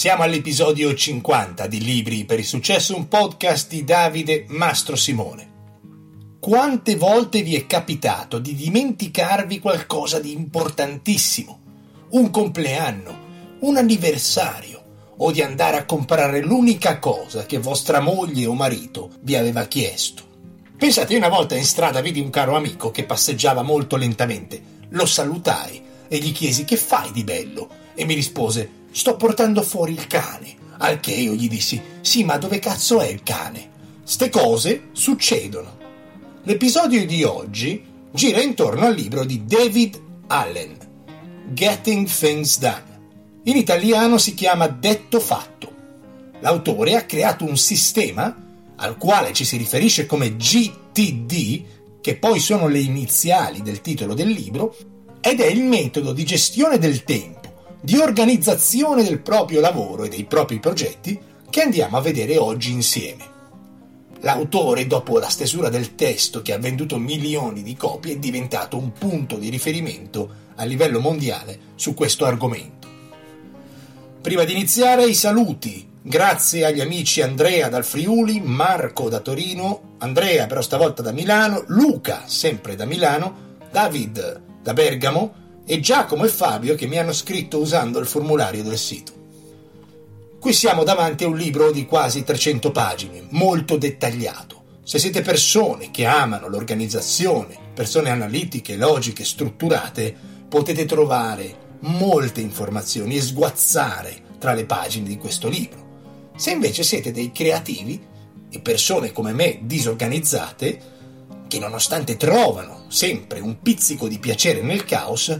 Siamo all'episodio 50 di Libri per il successo, un podcast di Davide Mastro Simone. Quante volte vi è capitato di dimenticarvi qualcosa di importantissimo? Un compleanno, un anniversario o di andare a comprare l'unica cosa che vostra moglie o marito vi aveva chiesto? Pensate, una volta in strada vidi un caro amico che passeggiava molto lentamente. Lo salutai e gli chiesi che fai di bello e mi rispose sto portando fuori il cane. Al che io gli dissi sì ma dove cazzo è il cane? Ste cose succedono. L'episodio di oggi gira intorno al libro di David Allen, Getting Things Done. In italiano si chiama Detto Fatto. L'autore ha creato un sistema al quale ci si riferisce come GTD, che poi sono le iniziali del titolo del libro, ed è il metodo di gestione del tempo, di organizzazione del proprio lavoro e dei propri progetti che andiamo a vedere oggi insieme. L'autore, dopo la stesura del testo che ha venduto milioni di copie, è diventato un punto di riferimento a livello mondiale su questo argomento. Prima di iniziare i saluti, grazie agli amici Andrea dal Friuli, Marco da Torino, Andrea però stavolta da Milano, Luca sempre da Milano, David da Bergamo e Giacomo e Fabio che mi hanno scritto usando il formulario del sito. Qui siamo davanti a un libro di quasi 300 pagine, molto dettagliato. Se siete persone che amano l'organizzazione, persone analitiche, logiche, strutturate, potete trovare molte informazioni e sguazzare tra le pagine di questo libro. Se invece siete dei creativi e persone come me disorganizzate, che nonostante trovano sempre un pizzico di piacere nel caos,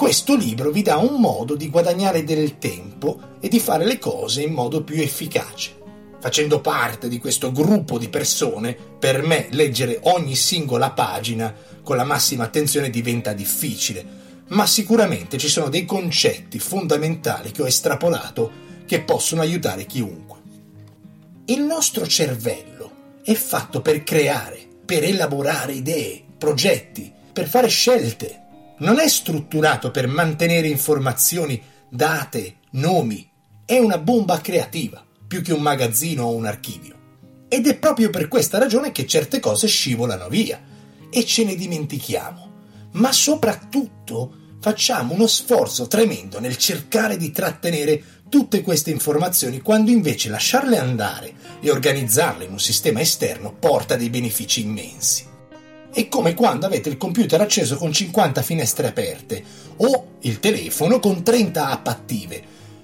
questo libro vi dà un modo di guadagnare del tempo e di fare le cose in modo più efficace. Facendo parte di questo gruppo di persone, per me leggere ogni singola pagina con la massima attenzione diventa difficile, ma sicuramente ci sono dei concetti fondamentali che ho estrapolato che possono aiutare chiunque. Il nostro cervello è fatto per creare, per elaborare idee, progetti, per fare scelte non è strutturato per mantenere informazioni, date, nomi. È una bomba creativa, più che un magazzino o un archivio. Ed è proprio per questa ragione che certe cose scivolano via e ce ne dimentichiamo. Ma soprattutto facciamo uno sforzo tremendo nel cercare di trattenere tutte queste informazioni quando invece lasciarle andare e organizzarle in un sistema esterno porta dei benefici immensi. È come quando avete il computer acceso con 50 finestre aperte o il telefono con 30 app attive,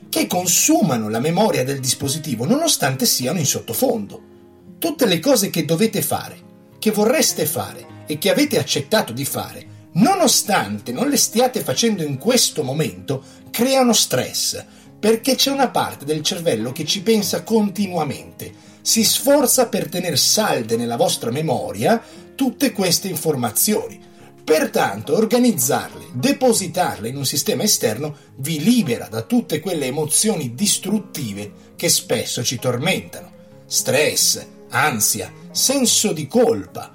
che consumano la memoria del dispositivo nonostante siano in sottofondo. Tutte le cose che dovete fare, che vorreste fare e che avete accettato di fare, nonostante non le stiate facendo in questo momento, creano stress, perché c'è una parte del cervello che ci pensa continuamente, si sforza per tenere salde nella vostra memoria tutte queste informazioni. Pertanto organizzarle, depositarle in un sistema esterno vi libera da tutte quelle emozioni distruttive che spesso ci tormentano. Stress, ansia, senso di colpa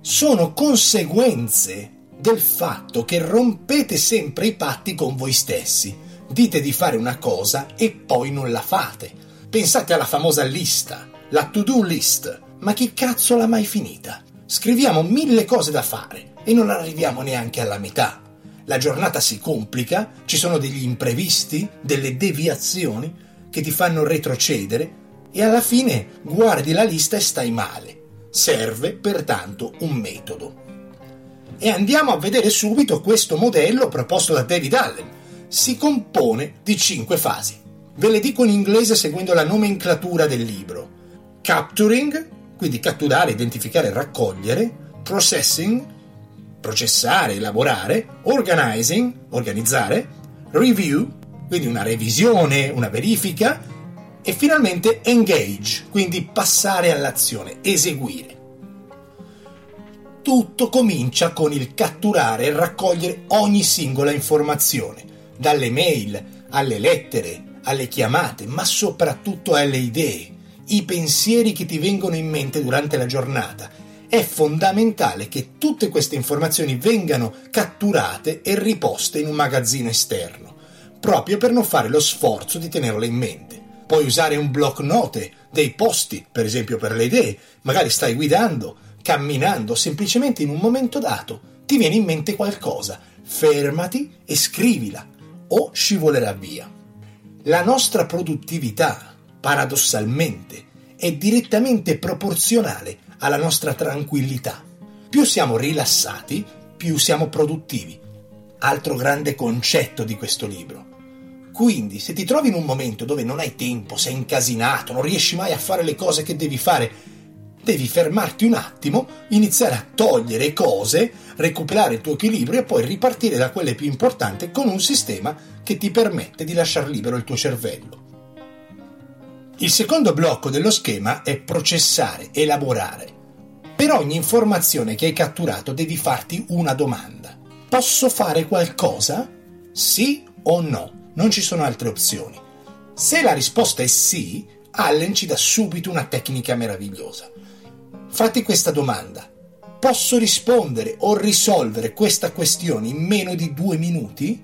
sono conseguenze del fatto che rompete sempre i patti con voi stessi. Dite di fare una cosa e poi non la fate. Pensate alla famosa lista, la to-do list. Ma chi cazzo l'ha mai finita? Scriviamo mille cose da fare e non arriviamo neanche alla metà. La giornata si complica, ci sono degli imprevisti, delle deviazioni che ti fanno retrocedere e alla fine guardi la lista e stai male. Serve pertanto un metodo. E andiamo a vedere subito questo modello proposto da David Allen. Si compone di cinque fasi. Ve le dico in inglese seguendo la nomenclatura del libro. Capturing, quindi catturare, identificare, raccogliere, processing, processare, elaborare, organizing, organizzare, review, quindi una revisione, una verifica, e finalmente engage, quindi passare all'azione, eseguire. Tutto comincia con il catturare e raccogliere ogni singola informazione, dalle mail alle lettere, alle chiamate, ma soprattutto alle idee i pensieri che ti vengono in mente durante la giornata. È fondamentale che tutte queste informazioni vengano catturate e riposte in un magazzino esterno, proprio per non fare lo sforzo di tenerle in mente. puoi usare un block note, dei post-it, per esempio per le idee, magari stai guidando, camminando, semplicemente in un momento dato ti viene in mente qualcosa, fermati e scrivila o scivolerà via. La nostra produttività, paradossalmente, è direttamente proporzionale alla nostra tranquillità. Più siamo rilassati, più siamo produttivi. Altro grande concetto di questo libro. Quindi, se ti trovi in un momento dove non hai tempo, sei incasinato, non riesci mai a fare le cose che devi fare, devi fermarti un attimo, iniziare a togliere cose, recuperare il tuo equilibrio e poi ripartire da quelle più importanti con un sistema che ti permette di lasciare libero il tuo cervello. Il secondo blocco dello schema è processare, elaborare. Per ogni informazione che hai catturato devi farti una domanda. Posso fare qualcosa? Sì o no? Non ci sono altre opzioni. Se la risposta è sì, Allen ci dà subito una tecnica meravigliosa. Fatti questa domanda. Posso rispondere o risolvere questa questione in meno di due minuti?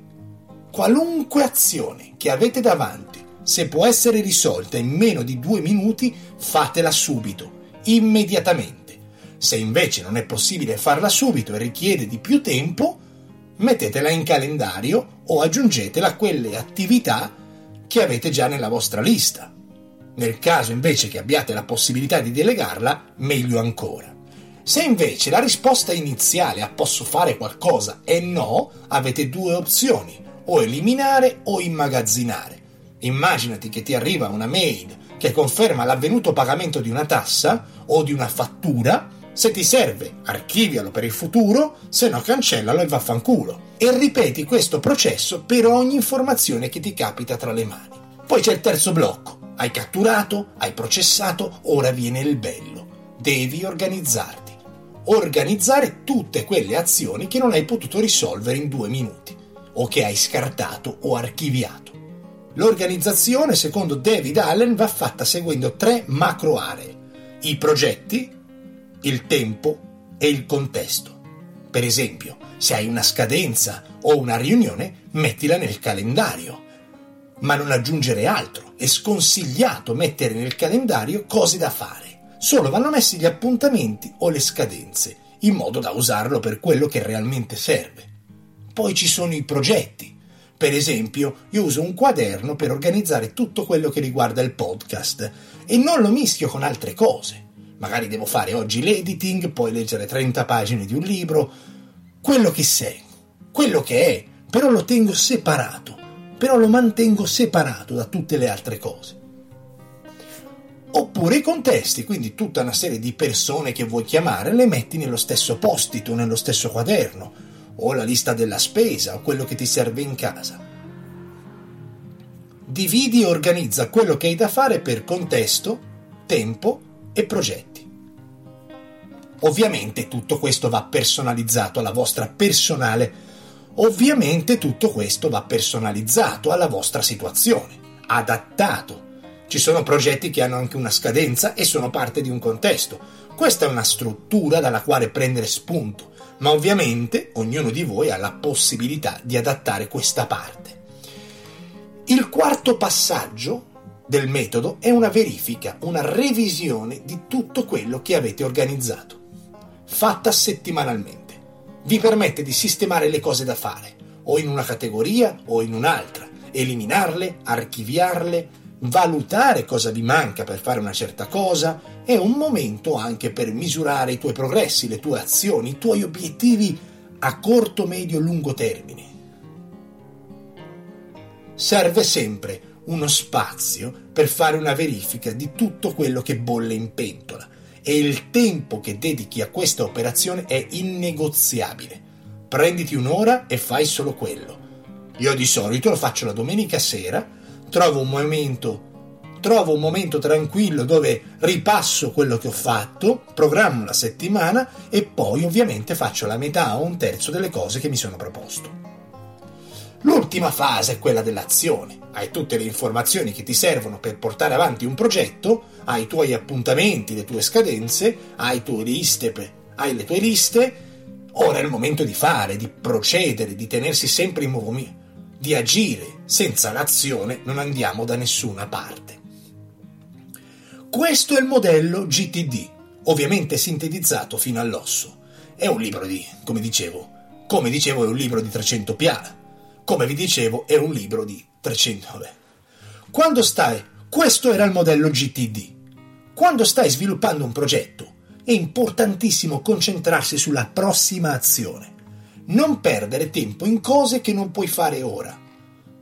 Qualunque azione che avete davanti se può essere risolta in meno di due minuti, fatela subito, immediatamente. Se invece non è possibile farla subito e richiede di più tempo, mettetela in calendario o aggiungetela a quelle attività che avete già nella vostra lista. Nel caso invece che abbiate la possibilità di delegarla, meglio ancora. Se invece la risposta iniziale a posso fare qualcosa è no, avete due opzioni, o eliminare o immagazzinare. Immaginati che ti arriva una mail che conferma l'avvenuto pagamento di una tassa o di una fattura. Se ti serve, archivialo per il futuro, se no cancellalo e vaffanculo. E ripeti questo processo per ogni informazione che ti capita tra le mani. Poi c'è il terzo blocco. Hai catturato, hai processato, ora viene il bello. Devi organizzarti. Organizzare tutte quelle azioni che non hai potuto risolvere in due minuti o che hai scartato o archiviato. L'organizzazione, secondo David Allen, va fatta seguendo tre macro aree: i progetti, il tempo e il contesto. Per esempio, se hai una scadenza o una riunione, mettila nel calendario. Ma non aggiungere altro. È sconsigliato mettere nel calendario cose da fare. Solo vanno messi gli appuntamenti o le scadenze, in modo da usarlo per quello che realmente serve. Poi ci sono i progetti per esempio, io uso un quaderno per organizzare tutto quello che riguarda il podcast e non lo mischio con altre cose. Magari devo fare oggi l'editing, poi leggere 30 pagine di un libro, quello che sei, quello che è, però lo tengo separato, però lo mantengo separato da tutte le altre cose. Oppure i contesti, quindi tutta una serie di persone che vuoi chiamare, le metti nello stesso post-it o nello stesso quaderno o la lista della spesa o quello che ti serve in casa. Dividi e organizza quello che hai da fare per contesto, tempo e progetti. Ovviamente tutto questo va personalizzato alla vostra personale. Ovviamente tutto questo va personalizzato alla vostra situazione, adattato. Ci sono progetti che hanno anche una scadenza e sono parte di un contesto. Questa è una struttura dalla quale prendere spunto ma ovviamente ognuno di voi ha la possibilità di adattare questa parte. Il quarto passaggio del metodo è una verifica, una revisione di tutto quello che avete organizzato, fatta settimanalmente. Vi permette di sistemare le cose da fare, o in una categoria o in un'altra, eliminarle, archiviarle, valutare cosa vi manca per fare una certa cosa, è un momento anche per misurare i tuoi progressi, le tue azioni, i tuoi obiettivi a corto, medio e lungo termine. Serve sempre uno spazio per fare una verifica di tutto quello che bolle in pentola e il tempo che dedichi a questa operazione è innegoziabile. Prenditi un'ora e fai solo quello. Io di solito lo faccio la domenica sera trovo un momento trovo un momento tranquillo dove ripasso quello che ho fatto, programmo la settimana e poi ovviamente faccio la metà o un terzo delle cose che mi sono proposto. L'ultima fase è quella dell'azione. Hai tutte le informazioni che ti servono per portare avanti un progetto, hai i tuoi appuntamenti, le tue scadenze, hai, tue liste, hai le tue liste. Ora è il momento di fare, di procedere, di tenersi sempre in movimento, di agire. Senza l'azione non andiamo da nessuna parte. Questo è il modello GTD, ovviamente sintetizzato fino all'osso. È un libro di, come dicevo, come dicevo è un libro di 300 PA. Come vi dicevo è un libro di 300... Vabbè. Quando stai... Questo era il modello GTD. Quando stai sviluppando un progetto è importantissimo concentrarsi sulla prossima azione. Non perdere tempo in cose che non puoi fare ora.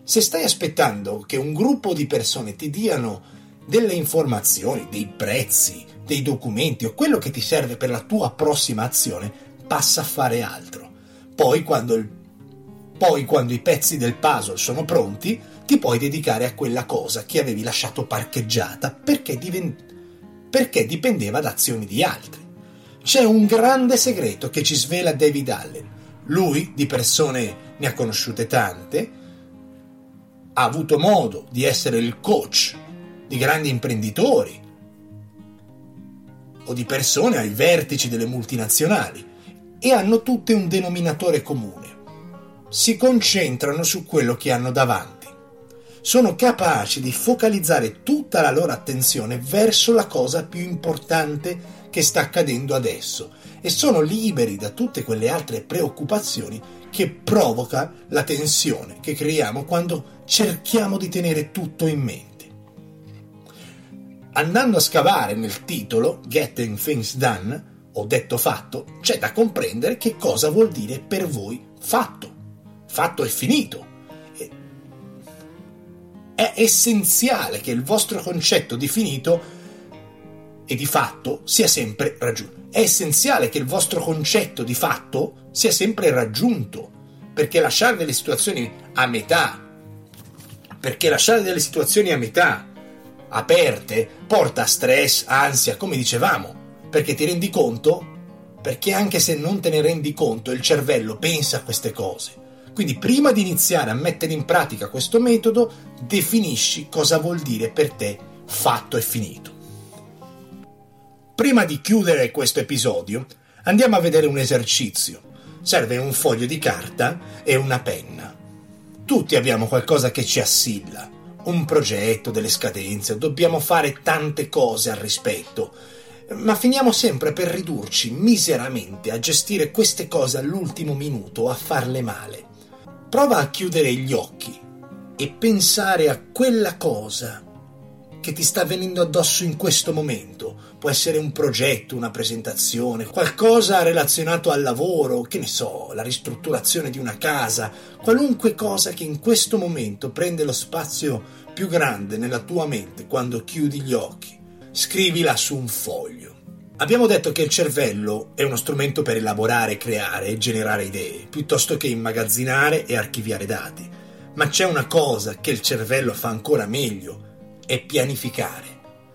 Se stai aspettando che un gruppo di persone ti diano delle informazioni, dei prezzi, dei documenti o quello che ti serve per la tua prossima azione, passa a fare altro. Poi quando, il, poi quando i pezzi del puzzle sono pronti, ti puoi dedicare a quella cosa che avevi lasciato parcheggiata perché, divent- perché dipendeva da azioni di altri. C'è un grande segreto che ci svela David Allen. Lui, di persone, ne ha conosciute tante, ha avuto modo di essere il coach di grandi imprenditori o di persone ai vertici delle multinazionali e hanno tutte un denominatore comune. Si concentrano su quello che hanno davanti. Sono capaci di focalizzare tutta la loro attenzione verso la cosa più importante che sta accadendo adesso e sono liberi da tutte quelle altre preoccupazioni che provoca la tensione che creiamo quando cerchiamo di tenere tutto in mente. Andando a scavare nel titolo Getting Things Done, ho detto fatto, c'è da comprendere che cosa vuol dire per voi fatto. Fatto è finito. È essenziale che il vostro concetto di finito e di fatto sia sempre raggiunto. È essenziale che il vostro concetto di fatto sia sempre raggiunto, perché lasciare delle situazioni a metà, perché lasciare delle situazioni a metà aperte porta stress, ansia, come dicevamo, perché ti rendi conto, perché anche se non te ne rendi conto, il cervello pensa a queste cose. Quindi prima di iniziare a mettere in pratica questo metodo, definisci cosa vuol dire per te fatto e finito. Prima di chiudere questo episodio, andiamo a vedere un esercizio. Serve un foglio di carta e una penna. Tutti abbiamo qualcosa che ci assilla un progetto, delle scadenze, dobbiamo fare tante cose al rispetto, ma finiamo sempre per ridurci miseramente a gestire queste cose all'ultimo minuto a farle male. Prova a chiudere gli occhi e pensare a quella cosa che ti sta venendo addosso in questo momento. Può essere un progetto, una presentazione, qualcosa relazionato al lavoro, che ne so, la ristrutturazione di una casa, qualunque cosa che in questo momento prende lo spazio più grande nella tua mente quando chiudi gli occhi. Scrivila su un foglio. Abbiamo detto che il cervello è uno strumento per elaborare, creare e generare idee, piuttosto che immagazzinare e archiviare dati. Ma c'è una cosa che il cervello fa ancora meglio, è pianificare.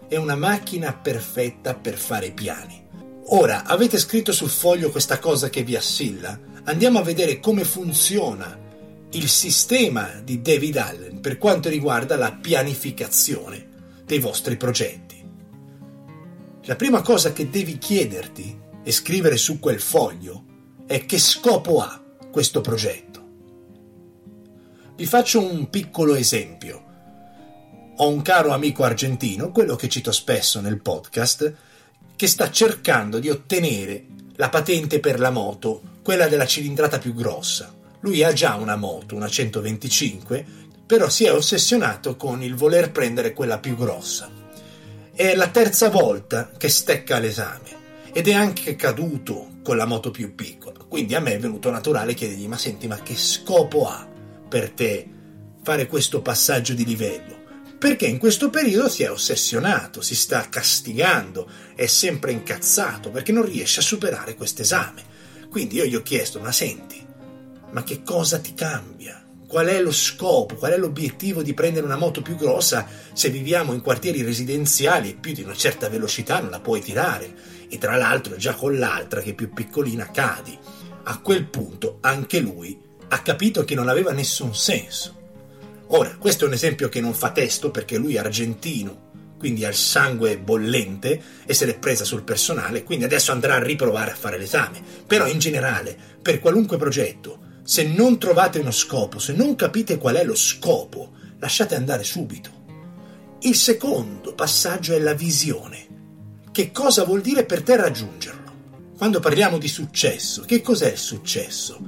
È una macchina perfetta per fare piani. Ora, avete scritto sul foglio questa cosa che vi assilla? Andiamo a vedere come funziona il sistema di David Allen per quanto riguarda la pianificazione dei vostri progetti. La prima cosa che devi chiederti e scrivere su quel foglio è che scopo ha questo progetto. Vi faccio un piccolo esempio. Ho un caro amico argentino, quello che cito spesso nel podcast, che sta cercando di ottenere la patente per la moto, quella della cilindrata più grossa. Lui ha già una moto, una 125, però si è ossessionato con il voler prendere quella più grossa. È la terza volta che stecca l'esame ed è anche caduto con la moto più piccola. Quindi a me è venuto naturale chiedergli: Ma senti, ma che scopo ha per te fare questo passaggio di livello? Perché in questo periodo si è ossessionato, si sta castigando, è sempre incazzato perché non riesce a superare questo esame. Quindi io gli ho chiesto, ma senti, ma che cosa ti cambia? Qual è lo scopo, qual è l'obiettivo di prendere una moto più grossa se viviamo in quartieri residenziali e più di una certa velocità non la puoi tirare? E tra l'altro già con l'altra che è più piccolina cadi. A quel punto anche lui ha capito che non aveva nessun senso. Ora, questo è un esempio che non fa testo perché lui è argentino, quindi ha il sangue bollente e se l'è presa sul personale, quindi adesso andrà a riprovare a fare l'esame. Però in generale, per qualunque progetto, se non trovate uno scopo, se non capite qual è lo scopo, lasciate andare subito. Il secondo passaggio è la visione. Che cosa vuol dire per te raggiungerlo? Quando parliamo di successo, che cos'è il successo?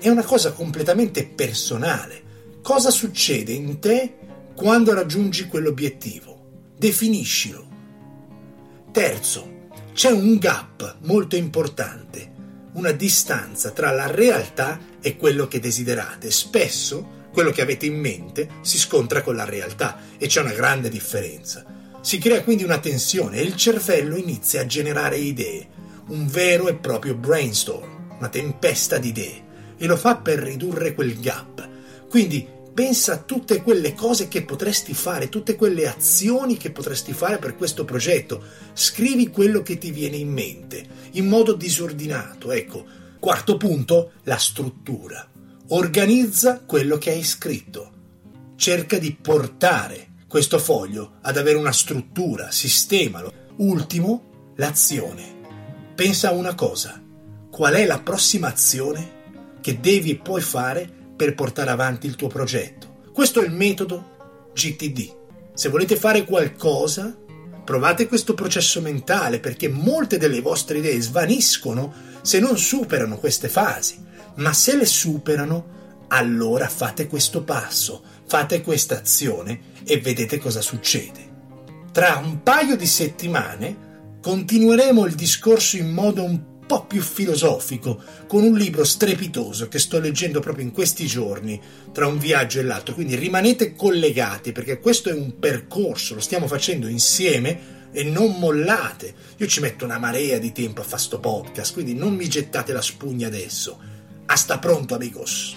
È una cosa completamente personale. Cosa succede in te quando raggiungi quell'obiettivo? Definiscilo. Terzo, c'è un gap molto importante, una distanza tra la realtà e quello che desiderate. Spesso quello che avete in mente si scontra con la realtà e c'è una grande differenza. Si crea quindi una tensione e il cervello inizia a generare idee, un vero e proprio brainstorm, una tempesta di idee, e lo fa per ridurre quel gap. Quindi pensa a tutte quelle cose che potresti fare, tutte quelle azioni che potresti fare per questo progetto. Scrivi quello che ti viene in mente, in modo disordinato. Ecco, quarto punto, la struttura. Organizza quello che hai scritto. Cerca di portare questo foglio ad avere una struttura, sistemalo. Ultimo, l'azione. Pensa a una cosa. Qual è la prossima azione che devi puoi fare per portare avanti il tuo progetto? Questo è il metodo GTD. Se volete fare qualcosa, provate questo processo mentale perché molte delle vostre idee svaniscono se non superano queste fasi ma se le superano, allora fate questo passo, fate questa azione e vedete cosa succede. Tra un paio di settimane continueremo il discorso in modo un po' più filosofico, con un libro strepitoso che sto leggendo proprio in questi giorni, tra un viaggio e l'altro. Quindi rimanete collegati perché questo è un percorso, lo stiamo facendo insieme e non mollate. Io ci metto una marea di tempo a fare sto podcast, quindi non mi gettate la spugna adesso Hasta pronto amigos.